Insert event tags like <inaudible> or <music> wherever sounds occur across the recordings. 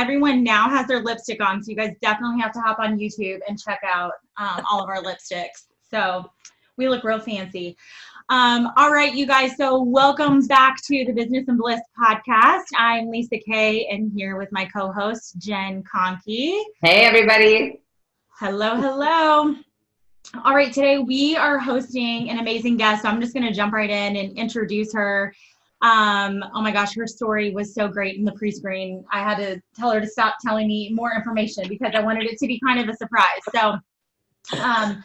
everyone now has their lipstick on, so you guys definitely have to hop on YouTube and check out um, all of our lipsticks. So we look real fancy. Um, all right, you guys. So welcome back to the Business and Bliss podcast. I'm Lisa Kay, and here with my co-host Jen Conkey. Hey, everybody. Hello, hello. All right, today we are hosting an amazing guest. So I'm just going to jump right in and introduce her. Um, oh my gosh, her story was so great in the pre-screen. I had to tell her to stop telling me more information because I wanted it to be kind of a surprise. So um,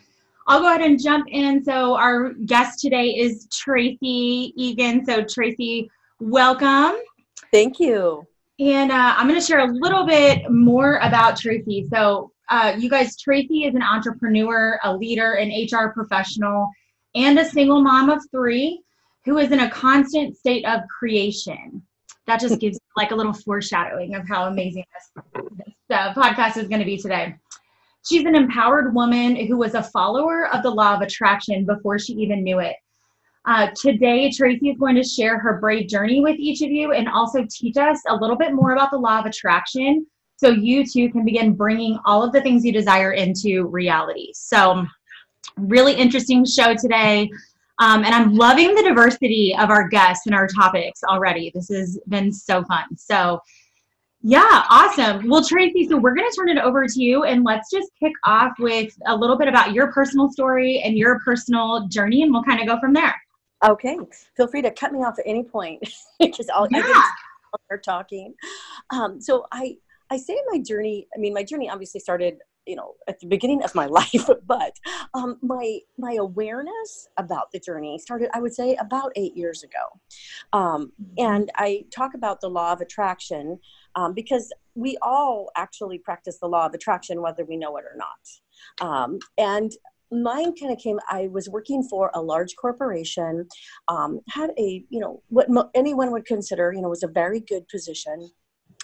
I'll go ahead and jump in. So our guest today is Tracy Egan. So Tracy, welcome. Thank you. And uh, I'm going to share a little bit more about Tracy. So uh, you guys, Tracy is an entrepreneur, a leader, an HR professional, and a single mom of three who is in a constant state of creation. That just <laughs> gives like a little foreshadowing of how amazing this, this uh, podcast is going to be today. She's an empowered woman who was a follower of the law of attraction before she even knew it. Uh, today, Tracy is going to share her brave journey with each of you and also teach us a little bit more about the law of attraction so you too can begin bringing all of the things you desire into reality. So, really interesting show today. Um, and I'm loving the diversity of our guests and our topics already. This has been so fun. So, yeah, awesome. Well, Tracy, so we're going to turn it over to you and let's just kick off with a little bit about your personal story and your personal journey, and we'll kind of go from there. Okay. Feel free to cut me off at any point <laughs> because I'll yeah. start talking. Um, so I I say my journey. I mean, my journey obviously started you know at the beginning of my <laughs> life but um, my my awareness about the journey started i would say about eight years ago. Um, and i talk about the law of attraction um, because we all actually practice the law of attraction whether we know it or not. Um, and mine kind of came i was working for a large corporation um, had a you know what mo- anyone would consider you know was a very good position.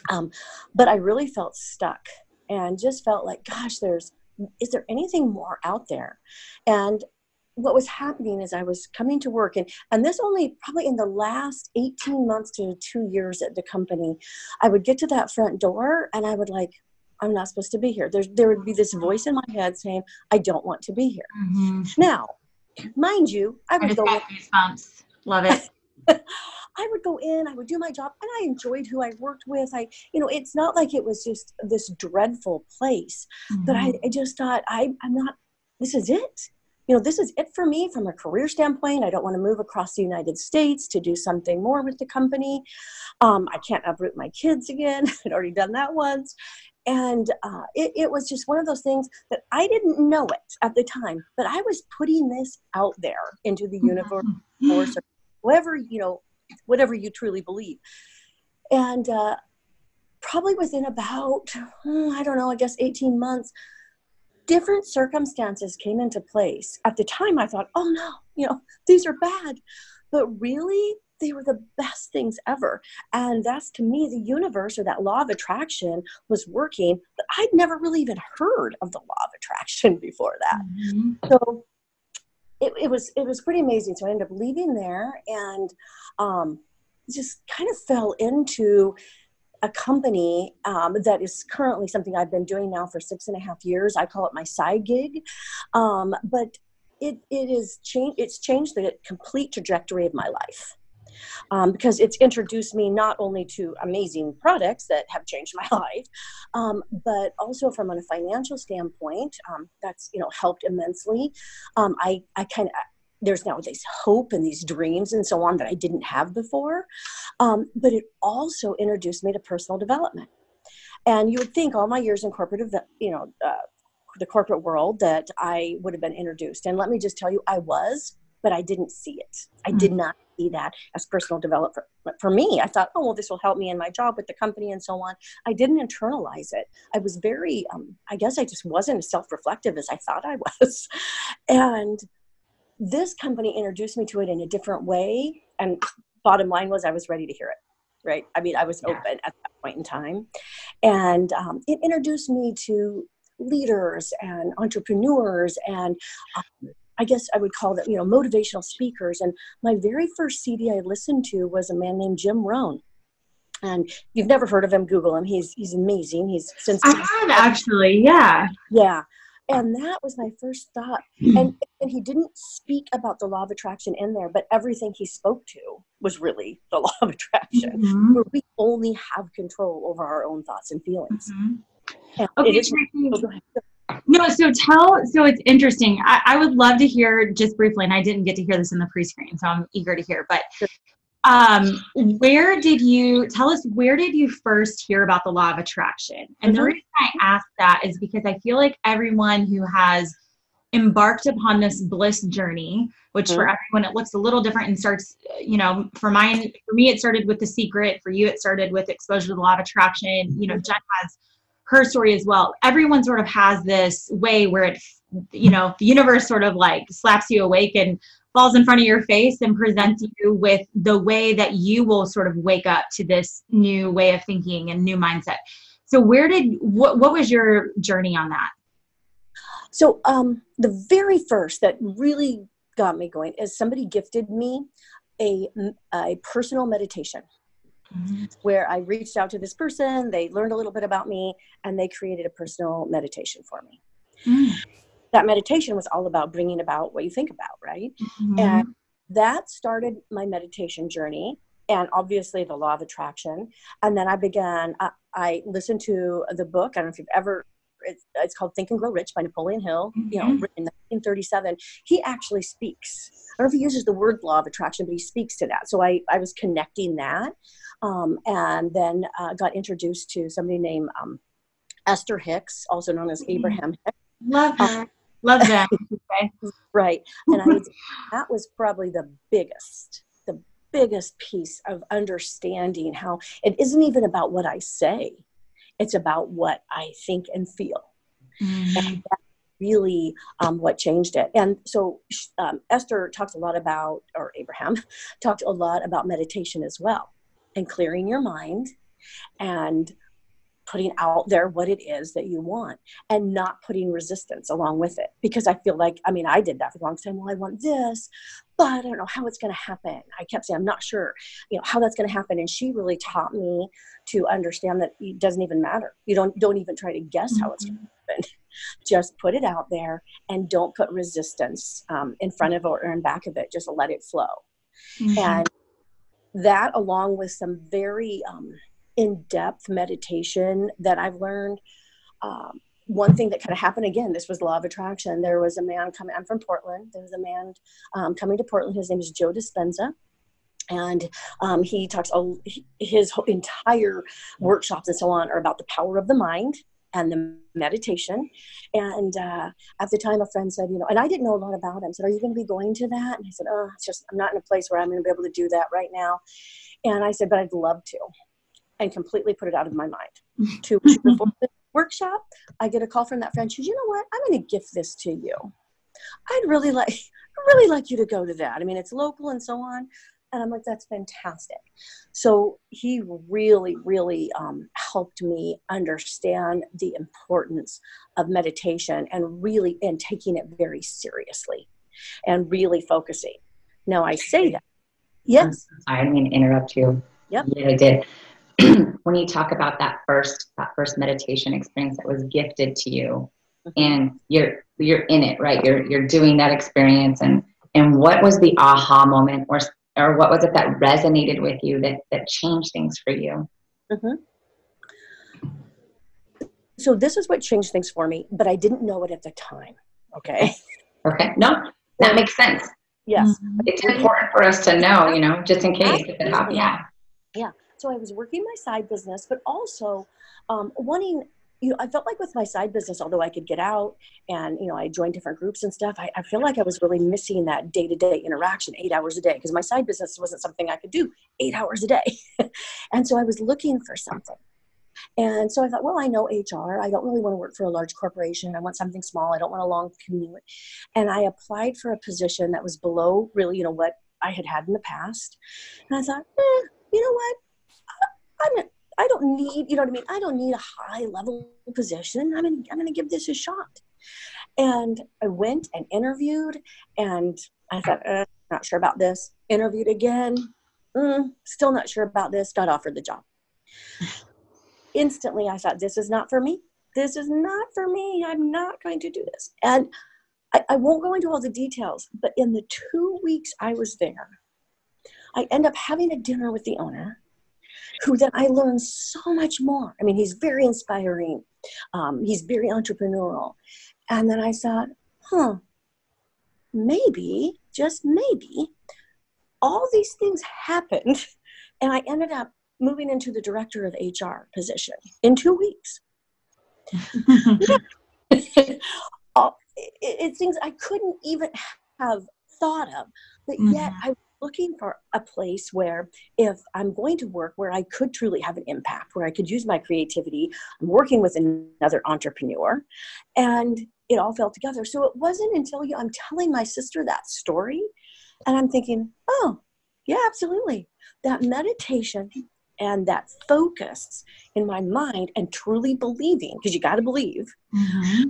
Um, but i really felt stuck and just felt like, gosh, there's, is there anything more out there? And what was happening is I was coming to work, and, and this only probably in the last 18 months to two years at the company, I would get to that front door and I would like, I'm not supposed to be here. There's, there would be this voice in my head saying, I don't want to be here. Mm-hmm. Now, mind you, I would go. Goosebumps. Love it. <laughs> I would go in, I would do my job, and I enjoyed who I worked with. I, you know, it's not like it was just this dreadful place, mm-hmm. but I, mm-hmm. I just thought, I, I'm not, this is it. You know, this is it for me from a career standpoint. I don't want to move across the United States to do something more with the company. Um, I can't uproot my kids again. <laughs> I'd already done that once. And uh, it, it was just one of those things that I didn't know it at the time, but I was putting this out there into the universe, mm-hmm. or whoever, you know, whatever you truly believe. And uh, probably within about, hmm, I don't know, I guess 18 months, different circumstances came into place. At the time, I thought, oh no, you know, these are bad. But really, they were the best things ever. And that's to me, the universe or that law of attraction was working, but I'd never really even heard of the law of attraction <laughs> before that. Mm-hmm. So it, it was it was pretty amazing. So I ended up leaving there and um, just kind of fell into a company um, that is currently something I've been doing now for six and a half years. I call it my side gig, um, but it it is changed. It's changed the complete trajectory of my life um, because it's introduced me not only to amazing products that have changed my <laughs> life, um, but also from a financial standpoint, um, that's you know helped immensely. Um, I I kind of there's now this hope and these dreams and so on that I didn't have before, um, but it also introduced me to personal development. And you would think all my years in corporate, you know, uh, the corporate world that I would have been introduced. And let me just tell you, I was, but I didn't see it. I did mm. not see that as personal development for me. I thought, oh, well, this will help me in my job with the company and so on. I didn't internalize it. I was very, um, I guess I just wasn't as self reflective as I thought I was. <laughs> and this company introduced me to it in a different way. And bottom line was, I was ready to hear it. Right. I mean, I was yeah. open at that point in time. And um, it introduced me to leaders and entrepreneurs and um, I guess I would call them, you know, motivational speakers. And my very first CD I listened to was a man named Jim Rohn. and you've never heard of him google him he's he's amazing he's since I have actually, yeah. yeah and that was my first thought and and he didn't speak about the law of attraction in there but everything he spoke to was really the <laughs> law of attraction Mhm. where we only have control over our own thoughts and feelings Mhm. And Okay, it is- Tracy. go ahead. No, so tell, so it's interesting. I, I would love to hear just briefly, and I didn't get to hear this in the pre-screen, so I'm eager to hear. But um, where did you tell us? Where did you first hear about the law of attraction? And the Mhm. reason I ask that is because I feel like everyone who has embarked upon this bliss journey, which for everyone it looks a little different and starts, you know, for mine, for me it started with the secret. For you, it started with exposure to the law of attraction. You know, Jen has her story as well. Everyone sort of has this way where it, you know, the universe sort of like slaps you awake and falls in front of your face and presents you with the way that you will sort of wake up to this new way of thinking and new mindset. So where did what what was your journey on that? So um, the very first that really got me going is somebody gifted me a, a personal meditation where I reached out to this person, they learned a little bit about me, and they created a personal meditation for me. Mm. That meditation was all about bringing about what you think about, right? Mhm. And that started my meditation journey and obviously the law of attraction. And then I began, I, I listened to the book. I don't know if you've ever, it's, it's called Think and Grow Rich by Napoleon Hill, you know, Mhm. in 1937. He actually speaks. I don't know if he uses the word law of attraction, but he speaks to that. So I, I was connecting that. Um, and then uh, got introduced to somebody named um, Esther Hicks, also known as Mhm. Abraham Hicks. Love that. Love that. Okay. <laughs> Right. And I would, that was probably the biggest, the biggest piece of understanding how it isn't even about what I say, it's about what I think and feel. Mhm. Really, um, what changed it. And so um, Esther talks a lot about, or Abraham <laughs> talked a lot about meditation as well, and clearing your mind and putting out there what it is that you want and not putting resistance along with it. Because I feel like, I mean, I did that for a long time. Well, I want this, but I don't know how it's going to happen. I kept saying, I'm not sure, you know, how that's going to happen. And she really taught me to understand that it doesn't even matter. You don't, don't even try to guess how it's going to happen. <laughs> Just put it out there and don't put resistance um, in front of it or in back of it. Just let it flow Mhm. and that along with some very um, in-depth meditation that i've learned um, one thing that kind of happened again this was law of attraction. There was a man coming i'm from portland. There was a man um, coming to portland. His name is joe dispenza. And um, he talks all, his entire workshops and so on are about the power of the mind and the meditation. And uh, at the time a friend said you know and i didn't know a lot about him. Said are you going to be going to that? And i said oh it's just i'm not in a place where i'm going to be able to do that right now. And i said but i'd love to and completely put it out of my mind. <laughs> Two weeks before the workshop i get a call from that friend. She says you know what? I'm going to gift this to you. I'd really like I'd really like you to go to that. I mean it's local and so on and i'm like that's fantastic so he really really um, helped me understand the importance of meditation and really and taking it very seriously and really focusing now i say that yes I didn't mean to interrupt you. Yep. Yeah, I did. <clears throat> when you talk about that first that first meditation experience that was gifted to you, Mhm. and you're you're in it, right? You're you're doing that experience, and and what was the aha moment, or or what was it that resonated with you that that changed things for you? so this is what changed things for me but i didn't know it at the time okay <laughs> Okay, no, that makes sense. yes Mhm. It's important for us to know, you know, just in case if it happens. Yeah. so i was working my side business but also um, wanting you know i felt like with my side business although i could get out and you know i joined different groups and stuff i, I feel like i was really missing that day-to-day interaction eight hours a day because my side business wasn't something i could do eight hours a day. <laughs> And so i was looking for something. And so i thought well i know hr i don't really want to work for a large corporation. I want something small. I don't want a long commute. And i applied for a position that was below really you know what i had had in the past. And i thought eh, you know what? I'm I don't need, you know what I mean? I don't need a high level position. I'm gonna, I'm gonna give this a shot. And I went and interviewed, and I thought, uh, not sure about this. Interviewed again, mm, still not sure about this. Got offered the job. <sighs> Instantly, I thought, this is not for me. This is not for me. I'm not going to do this. And I, I won't go into all the details, but in the two weeks I was there, I end up having a dinner with the owner, who then I learned so much more. I mean, he's very inspiring. Um, he's very entrepreneurial. And then I thought, huh, maybe, just maybe, all these things happened. <laughs> And I ended up moving into the director of HR position in two weeks. <laughs> <laughs> it's things I couldn't even have thought of, but mm-hmm. yet I looking for a place where if I'm going to work where I could truly have an impact, where I could use my creativity, I'm working with another entrepreneur, and it all fell together. So it wasn't until you, I'm telling my sister that story, and I'm thinking, oh, yeah, absolutely. That meditation and that focus in my mind and truly believing, because you got to believe, mm-hmm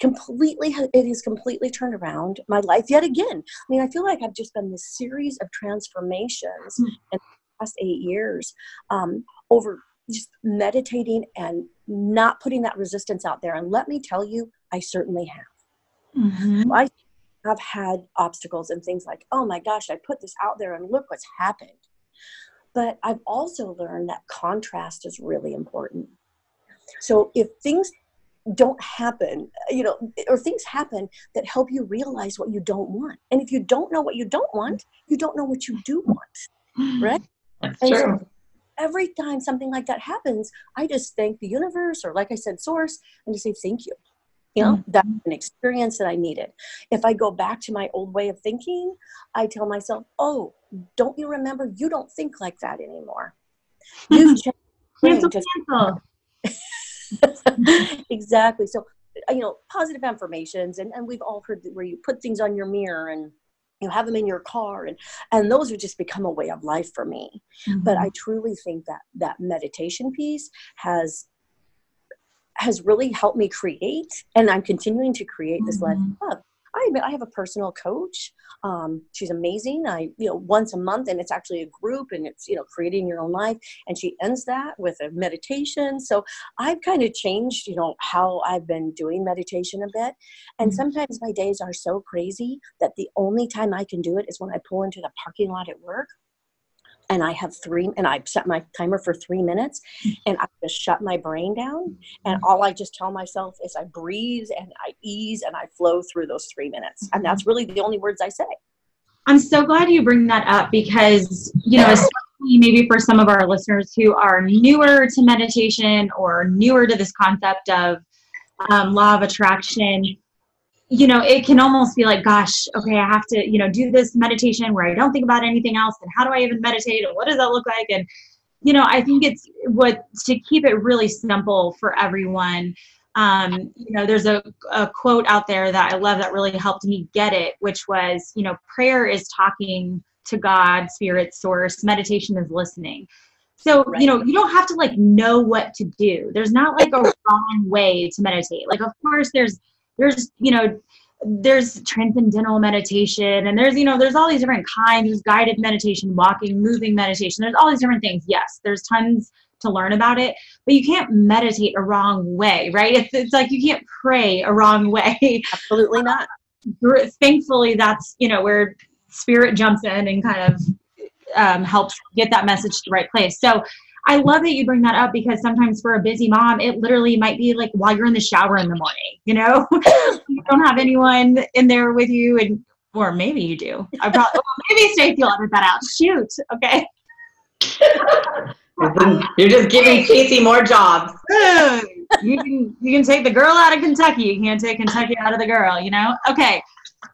completely it has completely turned around my life yet again. I mean i feel like i've just been this series of transformations mm. in the past eight years um, over just meditating and not putting that resistance out there. And let me tell you i certainly have. Mm-hmm. i have had obstacles and things like oh my gosh i put this out there and look what's happened. But i've also learned that contrast is really important. So if things don't happen you know or things happen that help you realize what you don't want and if you don't know what you don't want you don't know what you do want right <sighs> That's and true. So every time something like that happens i just thank the universe or like i said source and just say thank you you know mm-hmm. that's an experience that i needed if i go back to my old way of thinking i tell myself oh don't you remember you don't think like that anymore <laughs> you cancel, cancel. <laughs> exactly. So, you know, positive affirmations, and, and we've all heard where you put things on your mirror and you have them in your car and and those have just become a way of life for me mm-hmm. but i truly think that that meditation piece has has really helped me create and i'm continuing to create this mm-hmm. life I admit I have a personal coach. Um, she's amazing. I, you know, once a month, and it's actually a group, and it's you know creating your own life. And she ends that with a meditation. So I've kind of changed, you know, how I've been doing meditation a bit. And mm-hmm. sometimes my days are so crazy that the only time I can do it is when I pull into the parking lot at work and I have three, and I set my timer for three minutes, mm. and I just shut my brain down, mm-hmm. and all I just tell myself is I breathe and I ease and I flow through those three minutes, and mm-hmm. that's really the only words I say. I'm so glad you bring that up because you know, especially maybe for some of our listeners who are newer to meditation or newer to this concept of um, law of attraction you know, it can almost be like, gosh, okay, I have to, you know, do this meditation where I don't think about anything else. And how do I even meditate? And what does that look like? And, you know, I think it's what to keep it really simple for everyone. Um, you know, there's a, a quote out there that I love that really helped me get it, which was, you know, prayer is talking to God, spirit, source, meditation is listening. So, right. you know, you don't have to like know what to do. There's not like a wrong way to meditate. Like, of course, there's there's you know there's transcendental meditation and there's you know there's all these different kinds there's guided meditation walking moving meditation there's all these different things. Yes there's tons to learn about it but you can't meditate a wrong way right? It's, it's like you can't pray a wrong <laughs> way. Absolutely not. Thankfully that's you know where spirit jumps in and kind of um, helps get that message to the right place. So I love that you bring that up because sometimes for a busy mom, it literally might be like while you're in the shower in the morning, you know, <laughs> you don't have anyone in there with you and, or maybe you do. I probably, well, maybe Stacey will edit that out. Shoot. Okay. You're just giving Casey more jobs. you can you can take the girl out of Kentucky. You can't take Kentucky out of the girl. You know. Okay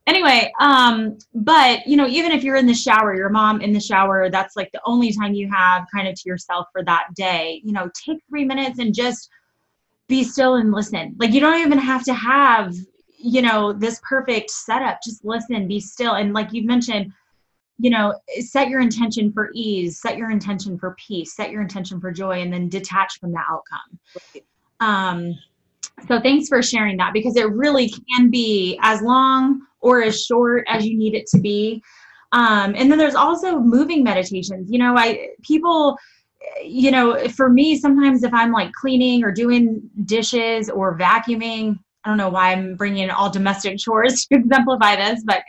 anyway um but you know even if you're in the shower your mom in the shower that's like the only time you have kind of to yourself for that day. You know take three minutes and just be still and listen. Like you don't even have to have you know this perfect setup. Just listen be still. And like you mentioned you know set your intention for ease set your intention for peace set your intention for joy and then detach from the outcome. Right. um so thanks for sharing that because it really can be as long or as short as you need it to be. Um, and then there's also moving meditations. You know, I people you know, for me, sometimes if I'm like cleaning or doing dishes or vacuuming, I don't know why I'm bringing in all domestic chores <laughs> to exemplify this, but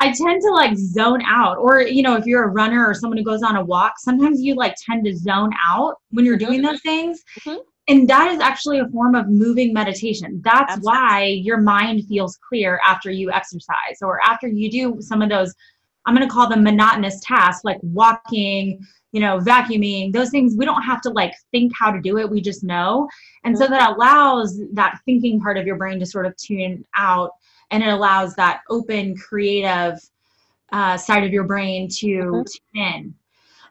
I tend to like zone out. Or, you know, if you're a runner or someone who goes on a walk, sometimes you like tend to zone out when you're doing those things. Mhm. And that is actually a form of moving meditation. That's Absolutely. why your mind feels clear after you exercise or after you do some of those, I'm going to call them monotonous tasks like walking, you know, vacuuming, those things. We don't have to like think how to do it. We just know. And so that allows that thinking part of your brain to sort of tune out and it allows that open, creative uh, side of your brain to Mhm. tune in.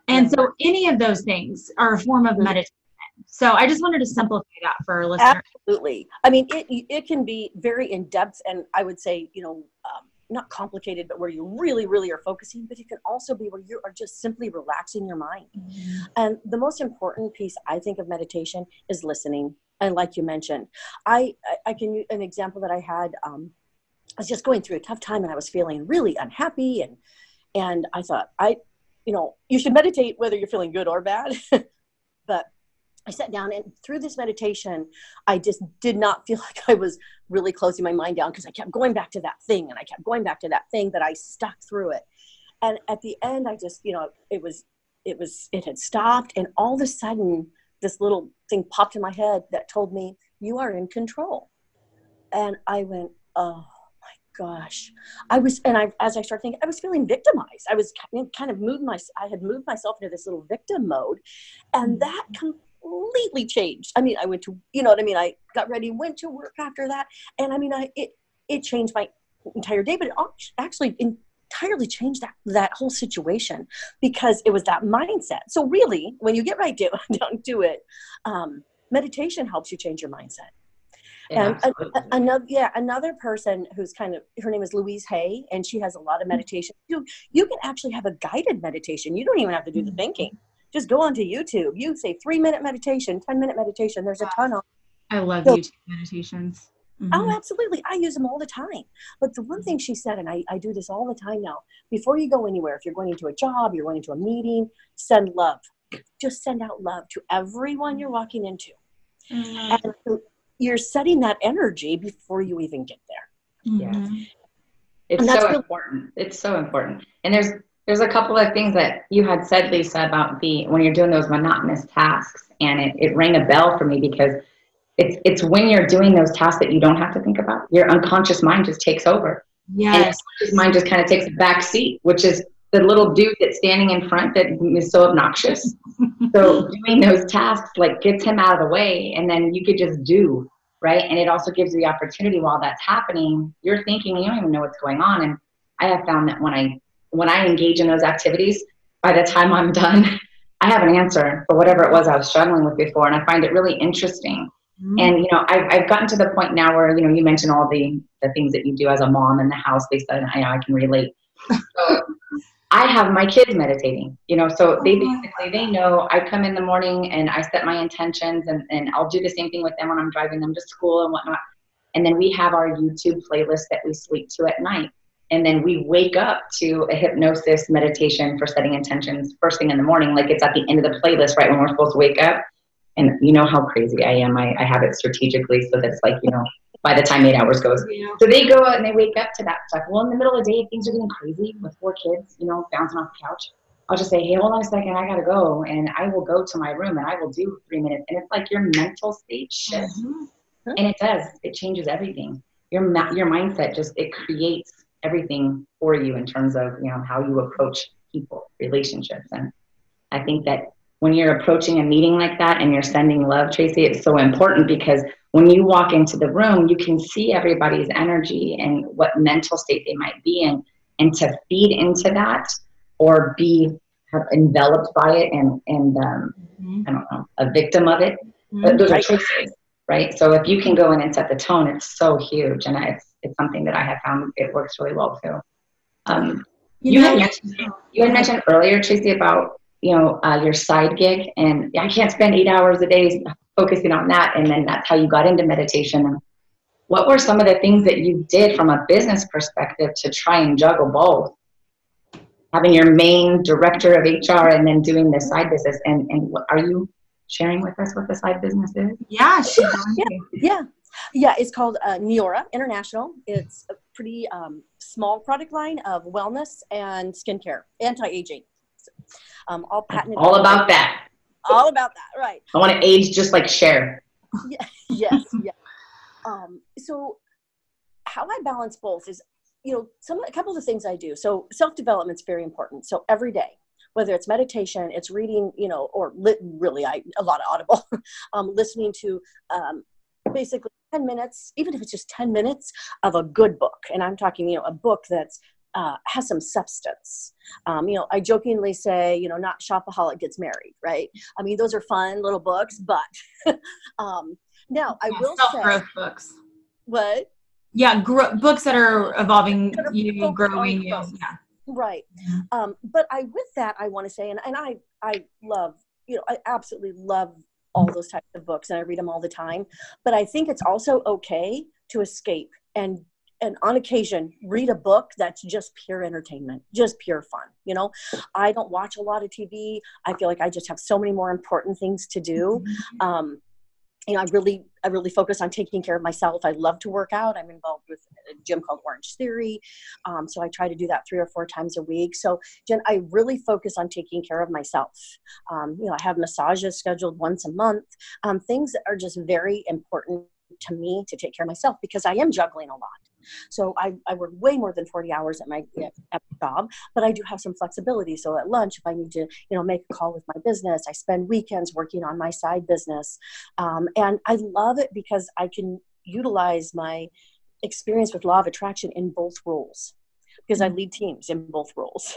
And so any of those things are a form of Mhm. meditation. So I just wanted to simplify that for our listeners. Absolutely. I mean, it it can be very in depth, and I would say, you know, um, not complicated, but where you really, really are focusing. But it can also be where you are just simply relaxing your mind. And the most important piece, I think, of meditation is listening. And like you mentioned, I I, I can use an example that I had. Um, I was just going through a tough time, and I was feeling really unhappy, and and I thought, I, you know, you should meditate whether you're feeling good or bad. <laughs> but I sat down, and through this meditation, I just did not feel <laughs> like I was really closing my mind down because I kept going back to that thing, and I kept going back to that thing, but I stuck through it. And at the end, I just, you know, it was it was it had stopped and all of a sudden this little thing popped in my head that told me you are in control. And i went oh my gosh. I was and i as i started thinking i was feeling victimized. I was kind of- kind of moved my i had moved myself into this little victim mode. And mm-hmm. that completely changed i mean i went to you know what i mean i got ready went to work after that and i mean i it it changed my entire day but it actually entirely changed that that whole situation because it was that mindset. So really, when you get right down, <laughs> down to it, um, meditation helps you change your mindset. Yeah, and uh, a- a- another, yeah, another person who's kind of her name is Louise Hay, and she has a lot of mm-hmm. meditation. You you can actually have a guided meditation. You don't even have to do the mm-hmm. thinking. Just go onto YouTube. You say three minute meditation, ten minute meditation. There's a ton of I love So- YouTube meditations. Oh, Mhm. absolutely. I use them all the time. But the one thing she said, and I, I do this all the time now, before you go anywhere, if you're going into a job, you're going into a meeting, send love. Just send out love to everyone you're walking into. Mhm. And so you're setting that energy before you even get there. Mhm. It's And that's so really- important. It's so important. And there's there's a couple of things that you had said, Lisa, about the when you're doing those monotonous tasks, and it, it rang a bell for me because it's it's when you're doing those tasks that you don't have to think about. Your unconscious mind just takes over. And your Yes. unconscious mind just kind of takes a back seat, which is the little dude that's standing in front that is so obnoxious. <laughs> so doing those tasks like gets him out of the way and then you could just do right and it also gives you the opportunity while that's happening you're thinking you don't even know what's going on and i have found that when i when i engage in those activities by the time i'm done <laughs> i have an answer for whatever it was i was struggling with before and i find it really interesting. Mhm. and you know I've, I've gotten to the point now where you know you mentioned all the the things that you do as a mom in the house lisa and i know i can relate. So i have my kids meditating you know so they basically they know i come in the morning and i set my intentions and, and i'll do the same thing with them when i'm driving them to school and whatnot. And then we have our youtube playlist that we sleep to at night and then we wake up to a hypnosis meditation for setting intentions first thing in the morning like it's at the end of the playlist right when we're supposed to wake up and you know how crazy i am i, I have it strategically so that it's like you know by the time eight hours goes Yeah. so they go out and they wake up to that stuff. Well, in the middle of the day, things are getting crazy with four kids, you know, bouncing off the couch. I'll just say, hey, hold on a second, I gotta go, and I will go to my room and I will do three minutes. And it's like your mental state shifts, Mhm. and it does. It changes everything. Your your mindset just it creates everything for you in terms of you know how you approach people, relationships, and I think that when you're approaching a meeting like that and you're sending love, Tracy, it's so important because when you walk into the room, you can see everybody's energy and what mental state they might be in, and to feed into that or be enveloped by it and and um, Mhm. I don't know a victim of it. Mhm. But those are Right. choices, right? So if you can go in and set the tone, it's so huge, and it's it's something that I have found it works really well too. Um, you know, had mentioned you had mentioned earlier, Tracy, about you know uh, your side gig, and I can't spend eight hours a day focusing on that, and then that's how you got into meditation. What were some of the things that you did from a business perspective to try and juggle both? having your main director of HR and then doing the side business. And and what, are you sharing with us what the side business is? Yeah, she's yeah, yeah, yeah. It's called uh, Neora International. It's a pretty um, small product line of wellness and skincare, anti-aging. Um, all patented. All about that. All about that, right? I want to age just like Cher. Yeah, <laughs> yes, yeah. Um, so how I balance both is, you know, some a couple of the things I do. So self development is very important. So every day, whether it's meditation, it's reading, you know, or li- really I a lot of audible, <laughs> um, listening to um, basically 10 minutes, even if it's just 10 minutes of a good book. And I'm talking, you know, a book that's uh, has some substance. Um, you know, I jokingly say, you know, not shopaholic gets married, right? I mean, those are fun little books, but <laughs> um, now I Yeah, will self-growth say, books. what? Yeah, gro- books that are evolving That are you, growing you. growth. Yeah. Right. Mhm. Um, but I, with that, I want to say, and, and I, I love, you know, I absolutely love all those types of books and I read them all the time. But I think it's also okay to escape and, and on occasion read a book that's just pure entertainment, just pure fun. You know, I don't watch a lot of TV. I feel like I just have so many more important things to do. Um, you know, I really, I really focus on taking care of myself. I love to work out. I'm involved with gym called Orange Theory, um, so I try to do that three or four times a week. So, Jen, I really focus on taking care of myself. Um, you know, I have massages scheduled once a month. Um, things that are just very important to me to take care of myself because I am juggling a lot. So I, I work way more than 40 hours at my at my job, but I do have some flexibility. So at lunch, if I need to, you know, make a call with my business, I spend weekends working on my side business. Um, and I love it because I can utilize my experience with law of attraction in both roles because I lead teams in both roles.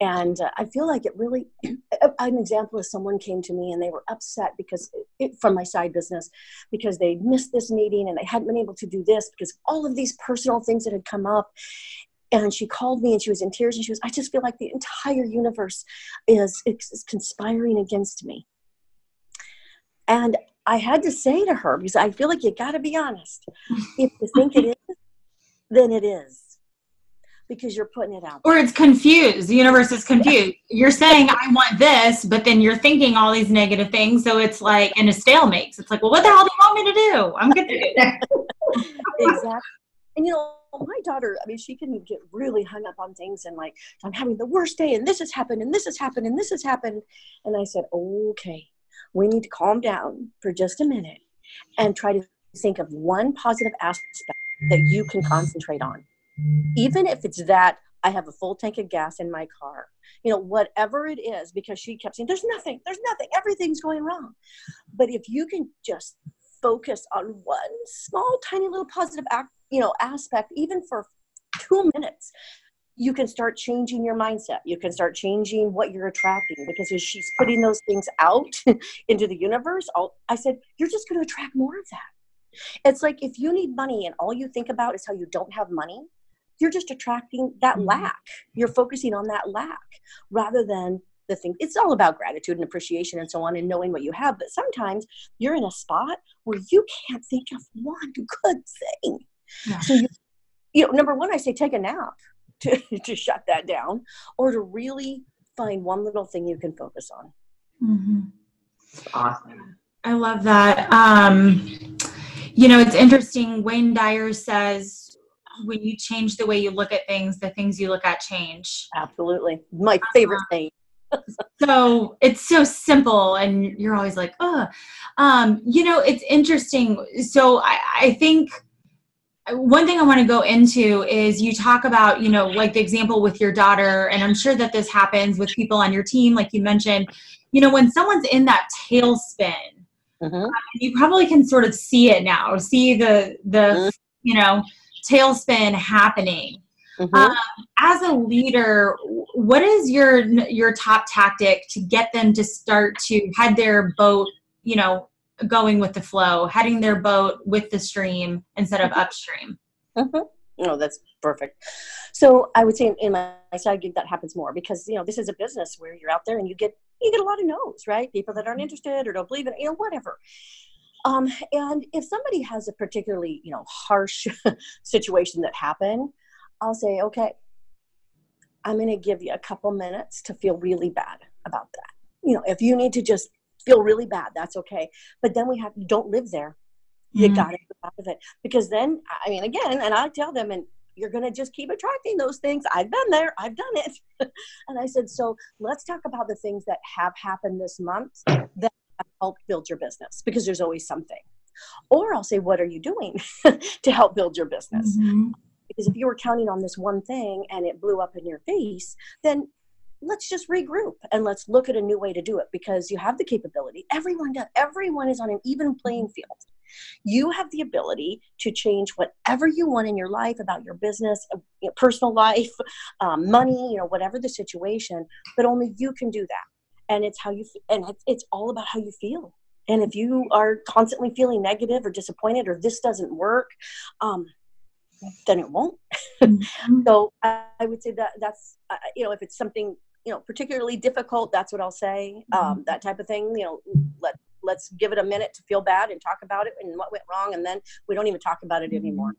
And uh, I feel like it really, <clears throat> an example is someone came to me and they were upset because it, from my side business, because they missed this meeting and they hadn't been able to do this because all of these personal things that had come up. And she called me and she was in tears and she was, I just feel like the entire universe is, is conspiring against me. And I had to say to her, because I feel like you got to be honest. <laughs> If you think it is, then it is. Because you're putting it out. Or it's confused. The universe is confused. You're saying I want this, but then you're thinking all these negative things. So it's like and a stalemate. It's like, well, what the hell do you want me to do? I'm good. <laughs> exactly. And you know, my daughter, I mean, she can get really hung up on things and like, I'm having the worst day, and this has happened, and this has happened, and this has happened. And I said, okay, we need to calm down for just a minute and try to think of one positive aspect that you can concentrate on. Even if it's that I have a full tank of gas in my car, you know, whatever it is, because she kept saying, There's nothing, there's nothing, everything's going wrong. But if you can just focus on one small, tiny little positive act, you know, aspect, even for two minutes, you can start changing your mindset. You can start changing what you're attracting because as she's putting those things out <laughs> into the universe, I'll, I said, You're just going to attract more of that. It's like if you need money and all you think about is how you don't have money, you're just attracting that Mhm. lack. You're focusing on that lack rather than the thing. It's all about gratitude and appreciation and so on and knowing what you have. But sometimes you're in a spot where you can't think of one good thing. Yeah. So you, you know, number one, I say take a nap <laughs> to, to shut that down or to really find one little thing you can focus on. hmm Awesome. I love that. Um, you know, it's interesting. Wayne Dyer says when you change the way you look at things, the things you look at change. Absolutely. My favorite thing. <laughs> So it's so simple, and you're always like, oh, um, you know, it's interesting. So I, I think one thing I want to go into is you talk about, you know, like the example with your daughter, and I'm sure that this happens with people on your team, like you mentioned, you know, when someone's in that tailspin, Mhm. you probably can sort of see it now, see the the you know tailspin happening. Mhm. Um, as a leader, what is your your top tactic to get them to start to head their boat, you know, going with the flow, heading their boat with the stream instead of upstream? Mm-hmm. No, that's perfect. So I would say in, in my, my side gig that happens more because you know this is a business where you're out there and you get you get a lot of no's, right? People that aren't interested or don't believe in it, you know, whatever. Um, and if somebody has a particularly you know harsh <laughs> situation that happened, I'll say, okay, I'm going to give you a couple minutes to feel really bad about that. You know, if you need to just feel really bad, that's okay. But then we have, you don't live there. You mm. got to get out of it. Because then, I mean, again, and I tell them, and you're going to just keep attracting those things. I've been there, I've done it. <laughs> and I said, so let's talk about the things that have happened this month that have helped build your business because there's always something. Or I'll say, what are you doing <laughs> to help build your business? Mm-hmm. Because if you were counting on this one thing and it blew up in your face, then let's just regroup and let's look at a new way to do it because you have the capability. Everyone does. Everyone is on an even playing field. You have the ability to change whatever you want in your life about your business, uh, you know, personal life, <laughs> um, money, you know, whatever the situation. But only you can do that, and it's how you and it's, it's all about how you feel. And if you are constantly feeling negative or disappointed or this doesn't work, um, then it won't. Mm-hmm. <laughs> so I, I, would say that that's uh, you know if it's something you know particularly difficult, that's what I'll say. Um, mm-hmm. that type of thing. You know, let let's give it a minute to feel bad and talk about it and what went wrong and then we don't even talk about it anymore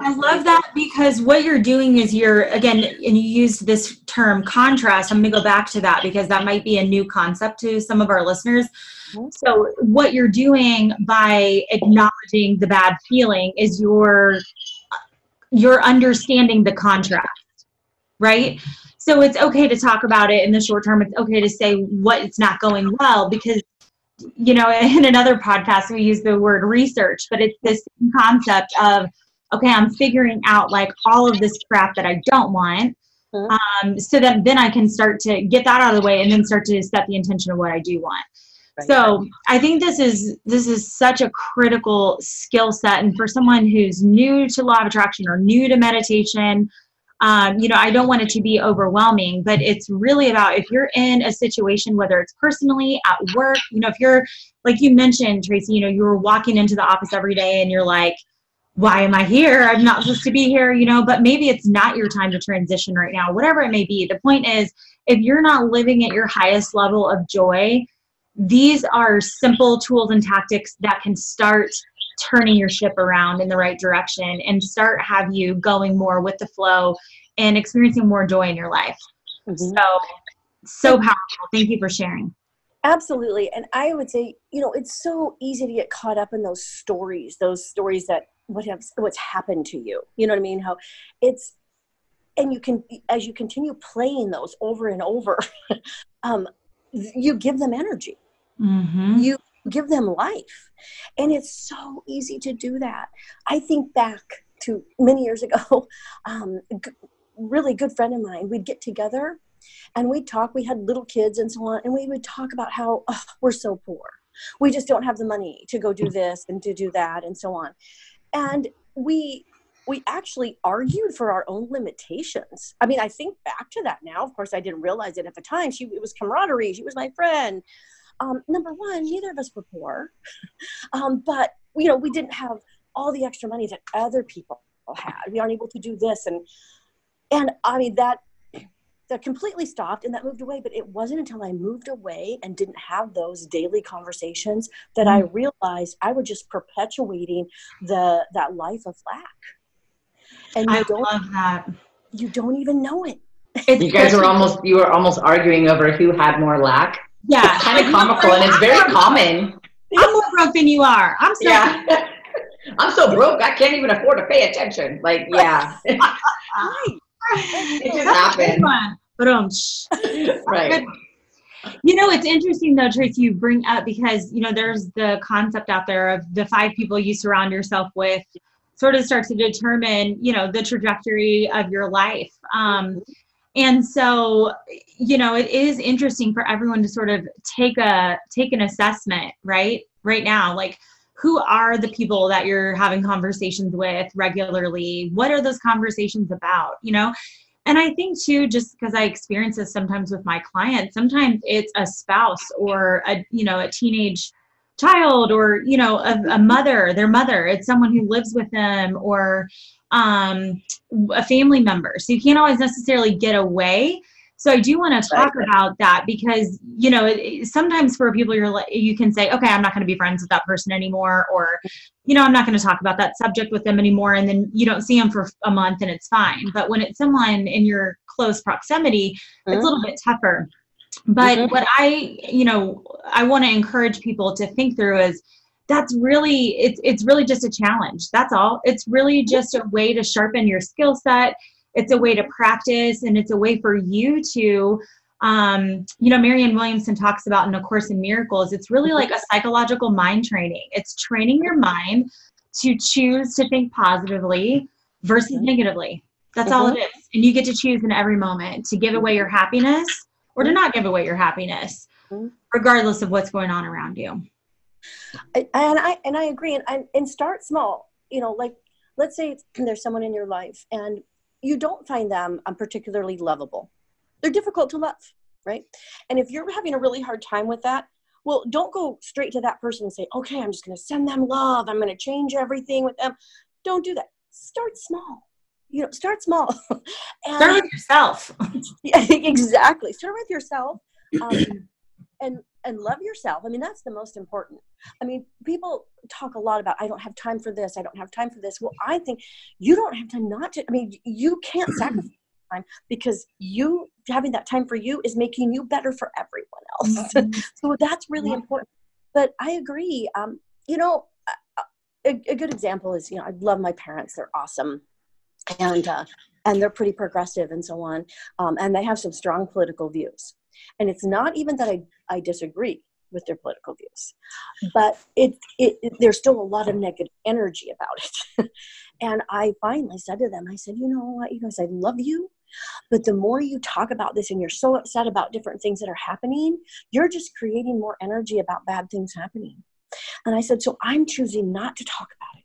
I love that because what you're doing is you're again, and you used this term contrast. I'm going to go back to that because that might be a new concept to some of our listeners. Mm-hmm. So, what you're doing by acknowledging the bad feeling is you're you're understanding the contrast, right? So it's okay to talk about it in the short term. It's okay to say what it's not going well because you know, <laughs> in another podcast, we use the word research, but it's this concept of, okay, I'm figuring out like all of this crap that I don't want. Mm-hmm. Um, so that then I can start to get that out of the way and then start to set the intention of what I do want. Right. So I think this is this is such a critical skill set, and for someone who's new to law of attraction or new to meditation, um, you know, I don't want it to be overwhelming, but it's really about if you're in a situation, whether it's personally, at work, you know, if you're, like you mentioned, Tracy, you know, you're walking into the office every day and you're like, why am I here? I'm not supposed to be here, you know, but maybe it's not your time to transition right now, whatever it may be. The point is, if you're not living at your highest level of joy, these are simple tools and tactics that can start turning your ship around in the right direction and start have you going more with the flow and experiencing more joy in your life. Mm-hmm. So, so powerful. Thank you for sharing. Absolutely. And I would say, you know, it's so easy to get caught up in those stories, those stories that what have what's happened to you. You know what I mean? How it's and you can as you continue playing those over and over, <laughs> um, you give them energy. Mm-hmm. You give them life. And it's so easy to do that. I think back to many years ago, <laughs> um, g- really good friend of mine, we'd get together and we'd talk. We had little kids and so on, and we would talk about how oh, we're so poor. We just don't have the money to go do this and to do that and so on. And we we actually argued for our own limitations. I mean, I think back to that now. Of course, I didn't realize it at the time. She it was camaraderie. She was my friend um, number one, neither of us were poor, <laughs> um, but you know we didn't have all the extra money that other people had. We aren't able to do this, and and I mean that that completely stopped and that moved away. But it wasn't until I moved away and didn't have those daily conversations that. I realized I was just perpetuating the that life of lack. And I love that. You don't even know it. you guys were almost you were almost arguing over who had more lack yeah, it's kind of comical and it's very common. I'm more broke than you are. I'm so yeah. <laughs> I'm so broke I can't even afford to pay attention. Like, yeah. <laughs> <laughs> it just happened. Right. You know, it's interesting though, Tracy, you bring up because you know there's the concept out there of the five people you surround yourself with sort of start to determine you know the trajectory of your life. Um, and so you know it is interesting for everyone to sort of take a take an assessment right? Right now like who are the people that you're having conversations with regularly? What are those conversations about you know? And i think too just because i experience this sometimes with my clients sometimes it's a spouse or a you know a teenage child or you know a, a mother their mother. It's someone who lives with them or um, a family member. So you can't always necessarily get away So I do want to talk right. about that because you know it, sometimes for people you're like you can say okay I'm not going to be friends with that person anymore or you know I'm not going to talk about that subject with them anymore and then you don't see them for a month and it's fine. But when it's someone in your close proximity, mm-hmm. it's a little bit tougher. But mm-hmm. what I you know I want to encourage people to think through is that's really it's it's really just a challenge that's all it's really just a way to sharpen your skill set it's a way to practice and it's a way for you to um, you know marianne williamson talks about in a course in miracles it's really like a psychological mind training it's training your mind to choose to think positively versus mm-hmm. negatively that's mm-hmm. all it is and you get to choose in every moment to give away your happiness or to mm-hmm. not give away your happiness mm-hmm. regardless of what's going on around you and i and i agree and, and start small you know like let's say <clears throat> there's someone in your life and you don't find them um, particularly lovable. They're difficult to love, right? And if you're having a really hard time with that, well, don't go straight to that person and say, okay, I'm just going to send them love. I'm going to change everything with them. Don't do that. Start small. You know, start small. <laughs> and, start with yourself. <laughs> yeah, exactly. Start with yourself. Um, <clears throat> and and love yourself. I mean, that's the most important. I mean, people talk a lot about, I don't have time for this, I don't have time for this. Well, I think you don't have time not to. I mean, you can't <clears throat> sacrifice time because you having that time for you is making you better for everyone else. <laughs> Mm-hmm. so that's really yeah. important. But I agree. Um, you know, a, a, good example is, you know, I love my parents, they're awesome. And, uh, and they're pretty progressive and so on. Um, and they have some strong political views. And it's not even that I, I disagree with their political views, but it, it, it there's still a lot of negative energy about it. <laughs> and I finally said to them, I said, you know what, you guys, I love you. But the more you talk about this and you're so upset about different things that are happening, you're just creating more energy about bad things happening. And I said, so I'm choosing not to talk about it.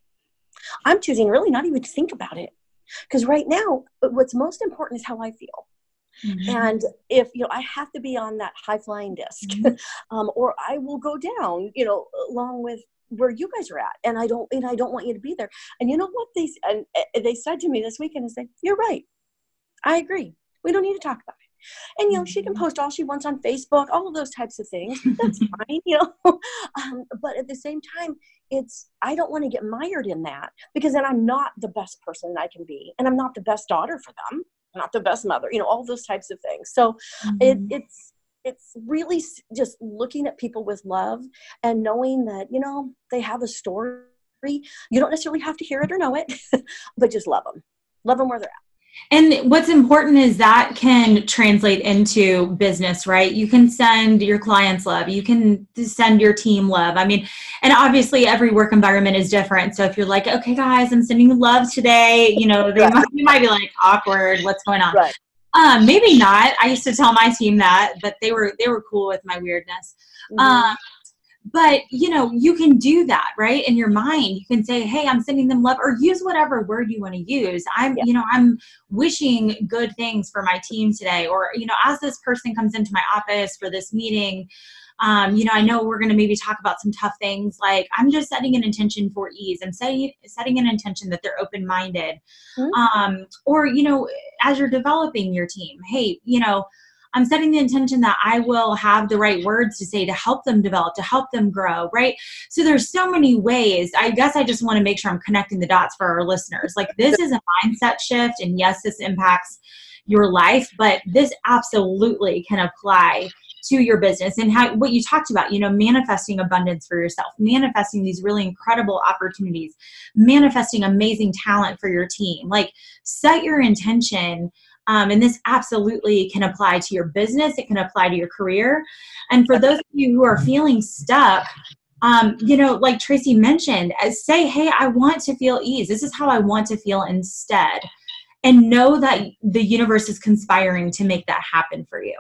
I'm choosing really not even to think about it. Because right now, what's most important is how I feel. Mm-hmm. And if you know, I have to be on that high flying disk, mm-hmm. <laughs> um, or I will go down. You know, along with where you guys are at, and I don't, and I don't want you to be there. And you know what they and they said to me this weekend is say, "You're right. I agree. We don't need to talk about it." And you know, she can mm-hmm. post all she wants on Facebook, all of those types of things. That's <laughs> fine, you know. <laughs> Um, but at the same time, it's I don't want to get mired in that because then I'm not the best person I can be, and I'm not the best daughter for them not the best mother you know all those types of things. So mm-hmm. it, it's it's really just looking at people with love and knowing that you know they have a story. You don't necessarily have to hear it or know it <laughs> but just love them love them where they're at and what's important is that can translate into business, right? You can send your clients love, you can send your team love. I mean, and obviously every work environment is different. So if you're like, okay, guys, I'm sending you love today, you know, they right. might, <laughs> you might be like awkward. What's going on? Right. Um, maybe not. I used to tell my team that, but they were they were cool with my weirdness. Mm-hmm. Um, but you know you can do that right in your mind you can say hey i'm sending them love or use whatever word you want to use i'm yeah. you know i'm wishing good things for my team today or you know as this person comes into my office for this meeting um, you know i know we're going to maybe talk about some tough things like i'm just setting an intention for ease i'm setting setting an intention that they're open-minded mm-hmm. um, or you know as you're developing your team hey you know I'm setting the intention that I will have the right words to say to help them develop, to help them grow, right? So there's so many ways. I guess I just want to make sure I'm connecting the dots for our listeners. Like this is a mindset shift, and yes, this impacts your life, but this absolutely can apply to your business and how what you talked about you know manifesting abundance for yourself manifesting these really incredible opportunities manifesting amazing talent for your team like set your intention um, and this absolutely can apply to your business, it can apply to your career. And for those of you who are feeling stuck, um, you know, like Tracy mentioned, uh, say, hey, I want to feel ease. This is how I want to feel instead. And know that the universe is conspiring to make that happen for you.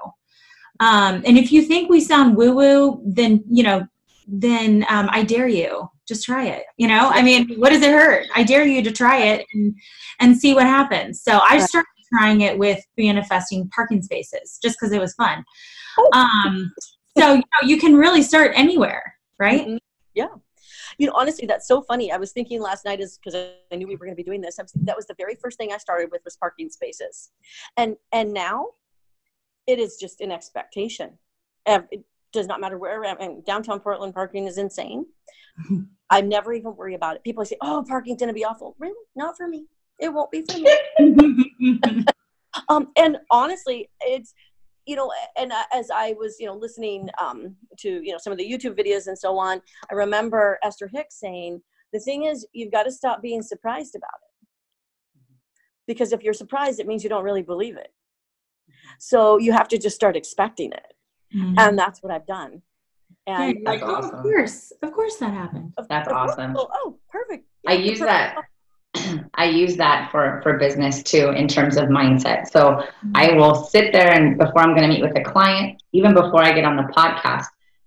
Um, and if you think we sound woo woo, then, you know, then um, I dare you. Just try it. You know, I mean, what does it hurt? I dare you to try it and, and see what happens. So I started trying it with manifesting parking spaces just because it was fun. Oh. Um, so you know, you can really start anywhere, right? Mm-hmm. Yeah. You know, honestly, that's so funny. I was thinking last night is because I knew we were going to be doing this. Was, that was the very first thing I started with was parking spaces, and and now it is just an expectation. It does not matter where I am. Downtown Portland parking is insane. <laughs> I never even worry about it. People say, "Oh, parking's going to be awful." Really? Not for me. It won't be for me. <laughs> um, and honestly, it's you know, and as I was, you know, listening um, to you know some of the YouTube videos and so on, I remember Esther Hicks saying, "The thing is, you've got to stop being surprised about it, because if you're surprised, it means you don't really believe it. So you have to just start expecting it, mm-hmm. and that's what I've done." And yeah, like, oh, awesome. of course, of course, that happened. That's awesome. Oh, oh perfect. Yeah, I use that I use that for for business too in terms of mindset. So I will sit there and before I'm going to meet with a client, even before I get on the podcast,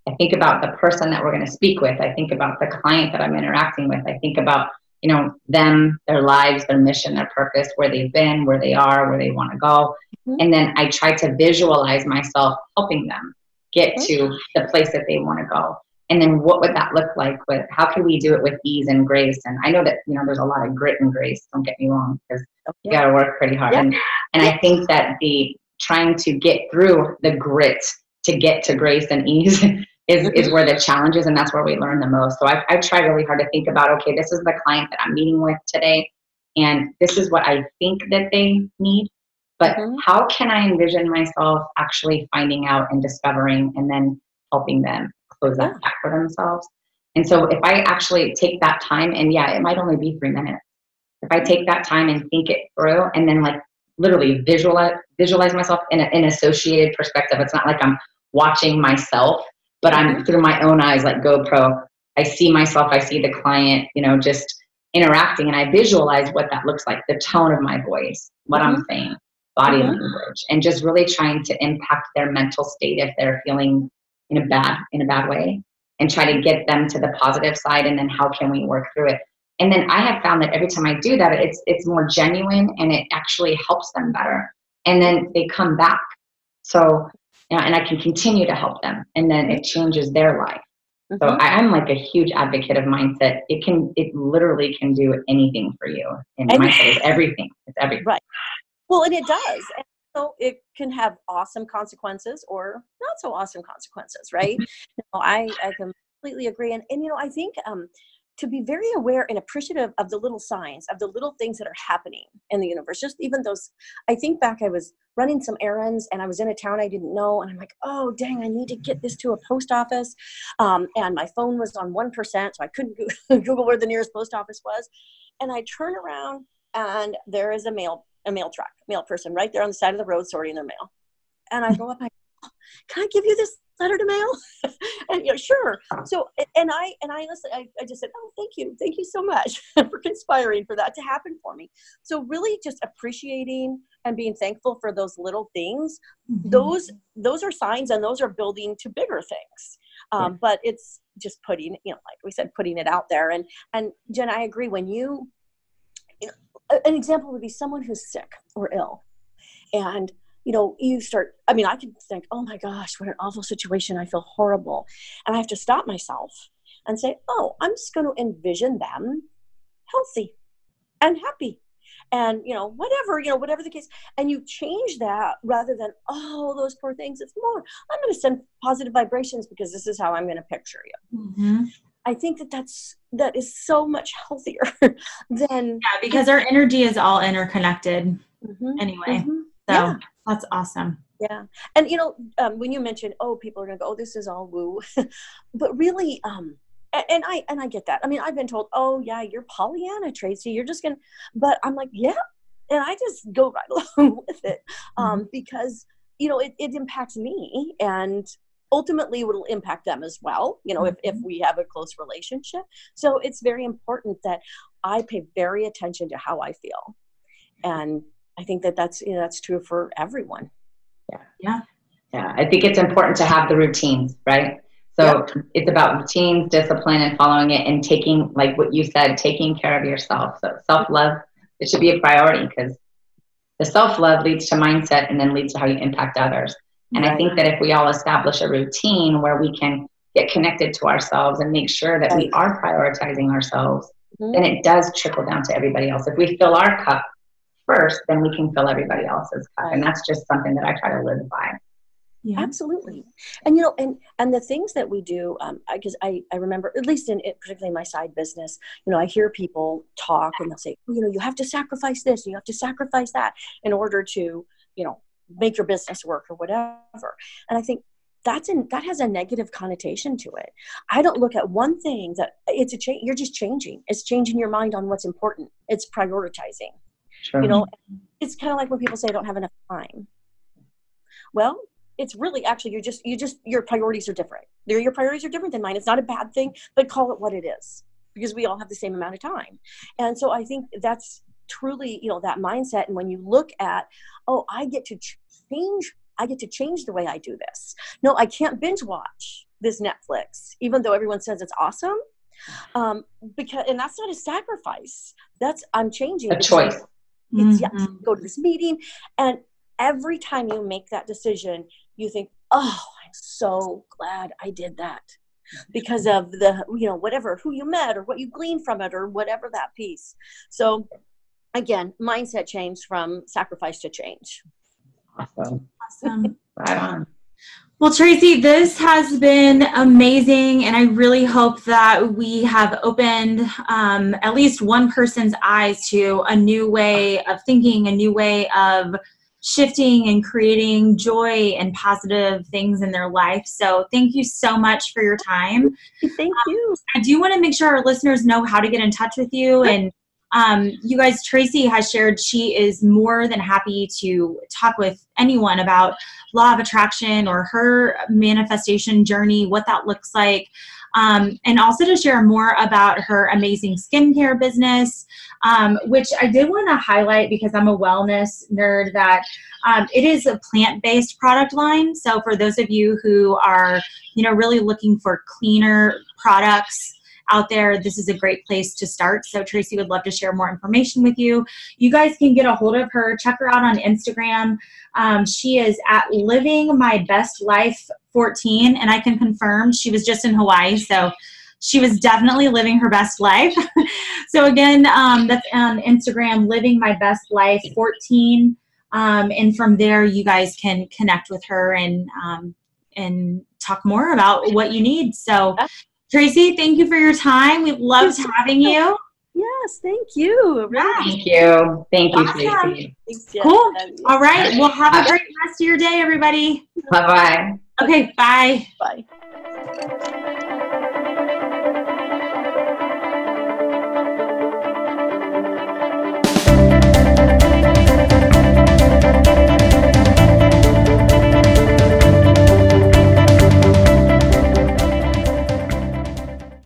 I think about the person that we're going to speak with. I think about the client that I'm interacting with. I think about you know them, their lives, their mission, their purpose, where they've been, where they are, where they want to go, mm-hmm. and then I try to visualize myself helping them get to the place that they want to go and then what would that look like with how can we do it with ease and grace and i know that you know there's a lot of grit and grace don't get me wrong because you got to work pretty hard yeah. and, and i think that the trying to get through the grit to get to grace and ease <laughs> is, is mm-hmm. where the challenge is and that's where we learn the most so I, I try really hard to think about okay this is the client that i'm meeting with today and this is what i think that they need but mm-hmm. how can i envision myself actually finding out and discovering and then helping them close that gap for themselves. And so if I actually take that time, and yeah, it might only be three minutes. If I take that time and think it through, and then like literally visualize visualize myself in an associated perspective. It's not like I'm watching myself, but I'm mm-hmm. through my own eyes, like GoPro. I see myself, I see the client, you know, just interacting, and I visualize what that looks like, the tone of my voice, what mm-hmm. I'm saying, body mm-hmm. language, and just really trying to impact their mental state if they're feeling in a bad in a bad way and try to get them to the positive side and then how can we work through it? And then i have found that every time i do that it's it's more genuine and it actually helps them better. And then they come back. So you know, and i can continue to help them and then it changes their life. Mm-hmm. so I, am like a huge advocate of mindset. It can it literally can do anything for you. And mindset is everything. It's everything. Right. Well and it does. And know, it can have awesome consequences or not so awesome consequences, right? you know, I, I completely agree. And, and, you know, I think um, to be very aware and appreciative of the little signs, of the little things that are happening in the universe, just even those. I think back, I was running some errands and I was in a town I didn't know, and I'm like, oh, dang, I need to get this to a post office. Um, and my phone was on 1%, so I couldn't <laughs> Google where the nearest post office was. And I turn around and there is a mail a mail truck, mail person right there on the side of the road sorting their mail. And I go up, and I can I give you this letter to mail? <laughs> and you know, sure. So and I and I listen, I, I just said, Oh, thank you. Thank you so much <laughs> for conspiring for that to happen for me. So really just appreciating and being thankful for those little things, mm-hmm. those those are signs and those are building to bigger things. Um, but it's just putting, you know, like we said, putting it out there. And and Jen, I agree when you an example would be someone who's sick or ill. And you know you start i mean i can think oh my gosh what an awful situation. I feel horrible. And i have to stop myself and say oh i'm just going to envision them healthy and happy and you know whatever you know whatever the case and you change that rather than oh those poor things it's more i'm going to send positive vibrations because this is how i'm going to picture you. Mm-hmm. I think that that's that is so much healthier <laughs> than yeah because our energy is all interconnected mm-hmm, anyway. Mm-hmm, so yeah. that's awesome. Yeah, and you know um, when you mentioned oh people are gonna go oh this is all woo, <laughs> but really um and I and I get that. I mean I've been told oh yeah you're Pollyanna Tracy you're just gonna but I'm like yeah and I just go right <laughs> along with it um, mm-hmm. because you know it, it impacts me and ultimately it will impact them as well you know mm-hmm. if, if we have a close relationship. So it's very important that i pay very attention to how i feel. And i think that that's you know, that's true for everyone. Yeah. Yeah. Yeah. I think it's important to have the routines right? So yeah. it's about routines discipline and following it and taking like what you said taking care of yourself. So self-love it should be a priority because the self-love leads to mindset and then leads to how you impact others and right. I think that if we all establish a routine where we can get connected to ourselves and make sure that we are prioritizing ourselves, mm-hmm. then it does trickle down to everybody else. If we fill our cup first, then we can fill everybody else's cup. And that's just something that I try to live by. Yeah. Absolutely. And you know, and and the things that we do, because um, I, I remember at least in it, particularly my side business, you know, I hear people talk and they'll say, you know, you have to sacrifice this, you have to sacrifice that in order to, you know, make your business work or whatever. And I think that's in that has a negative connotation to it. I don't look at one thing that it's a change. You're just changing. It's changing your mind on what's important. It's prioritizing. Sure. You know, it's kind of like when people say I don't have enough time. Well, it's really actually you're just you just your priorities are different your priorities are different than mine it's not a bad thing but call it what it is because we all have the same amount of time and so i think that's truly you know that mindset and when you look at oh i get to change i get to change the way i do this. No i can't binge watch this netflix even though everyone says it's awesome. Um because and that's not a sacrifice. That's i'm changing a choice. It's mm-hmm. yeah go to this meeting. And every time you make that decision you think, oh, I'm so glad I did that. Because of the, you know, whatever, who you met or what you gleaned from it or whatever that piece. So again, mindset change from sacrifice to change. Awesome. Awesome. right on. Well, Tracy, this has been amazing, and I really hope that we have opened um, at least one person's eyes to a new way of thinking, a new way of shifting and creating joy and positive things in their life. So thank you so much for your time. Thank you. Um, I do want to make sure our listeners know how to get in touch with you and um, you guys, Tracy has shared she is more than happy to talk with anyone about law of attraction or her manifestation journey, what that looks like, um, and also to share more about her amazing skincare business, um, which I did want to highlight because I'm a wellness nerd that um, it is a plant-based product line. So for those of you who are, you know, really looking for cleaner products out there, this is a great place to start. So Tracy would love to share more information with you. You guys can get a hold of her. Check her out on Instagram. Um, she is at Living My Best Life 14, and I can confirm she was just in Hawaii. So she was definitely living her best life. <laughs> so again, um, that's on Instagram, Living My Best Life 14. Um, and from there, you guys can connect with her and um, and talk more about what you need. So Tracy, thank you for your time. We loved having you. Yes, thank you. Really. Thank you. Thank you, awesome. Tracy. Cool. All right. Well, have a great rest of your day, everybody. Bye bye. Okay, bye. Bye.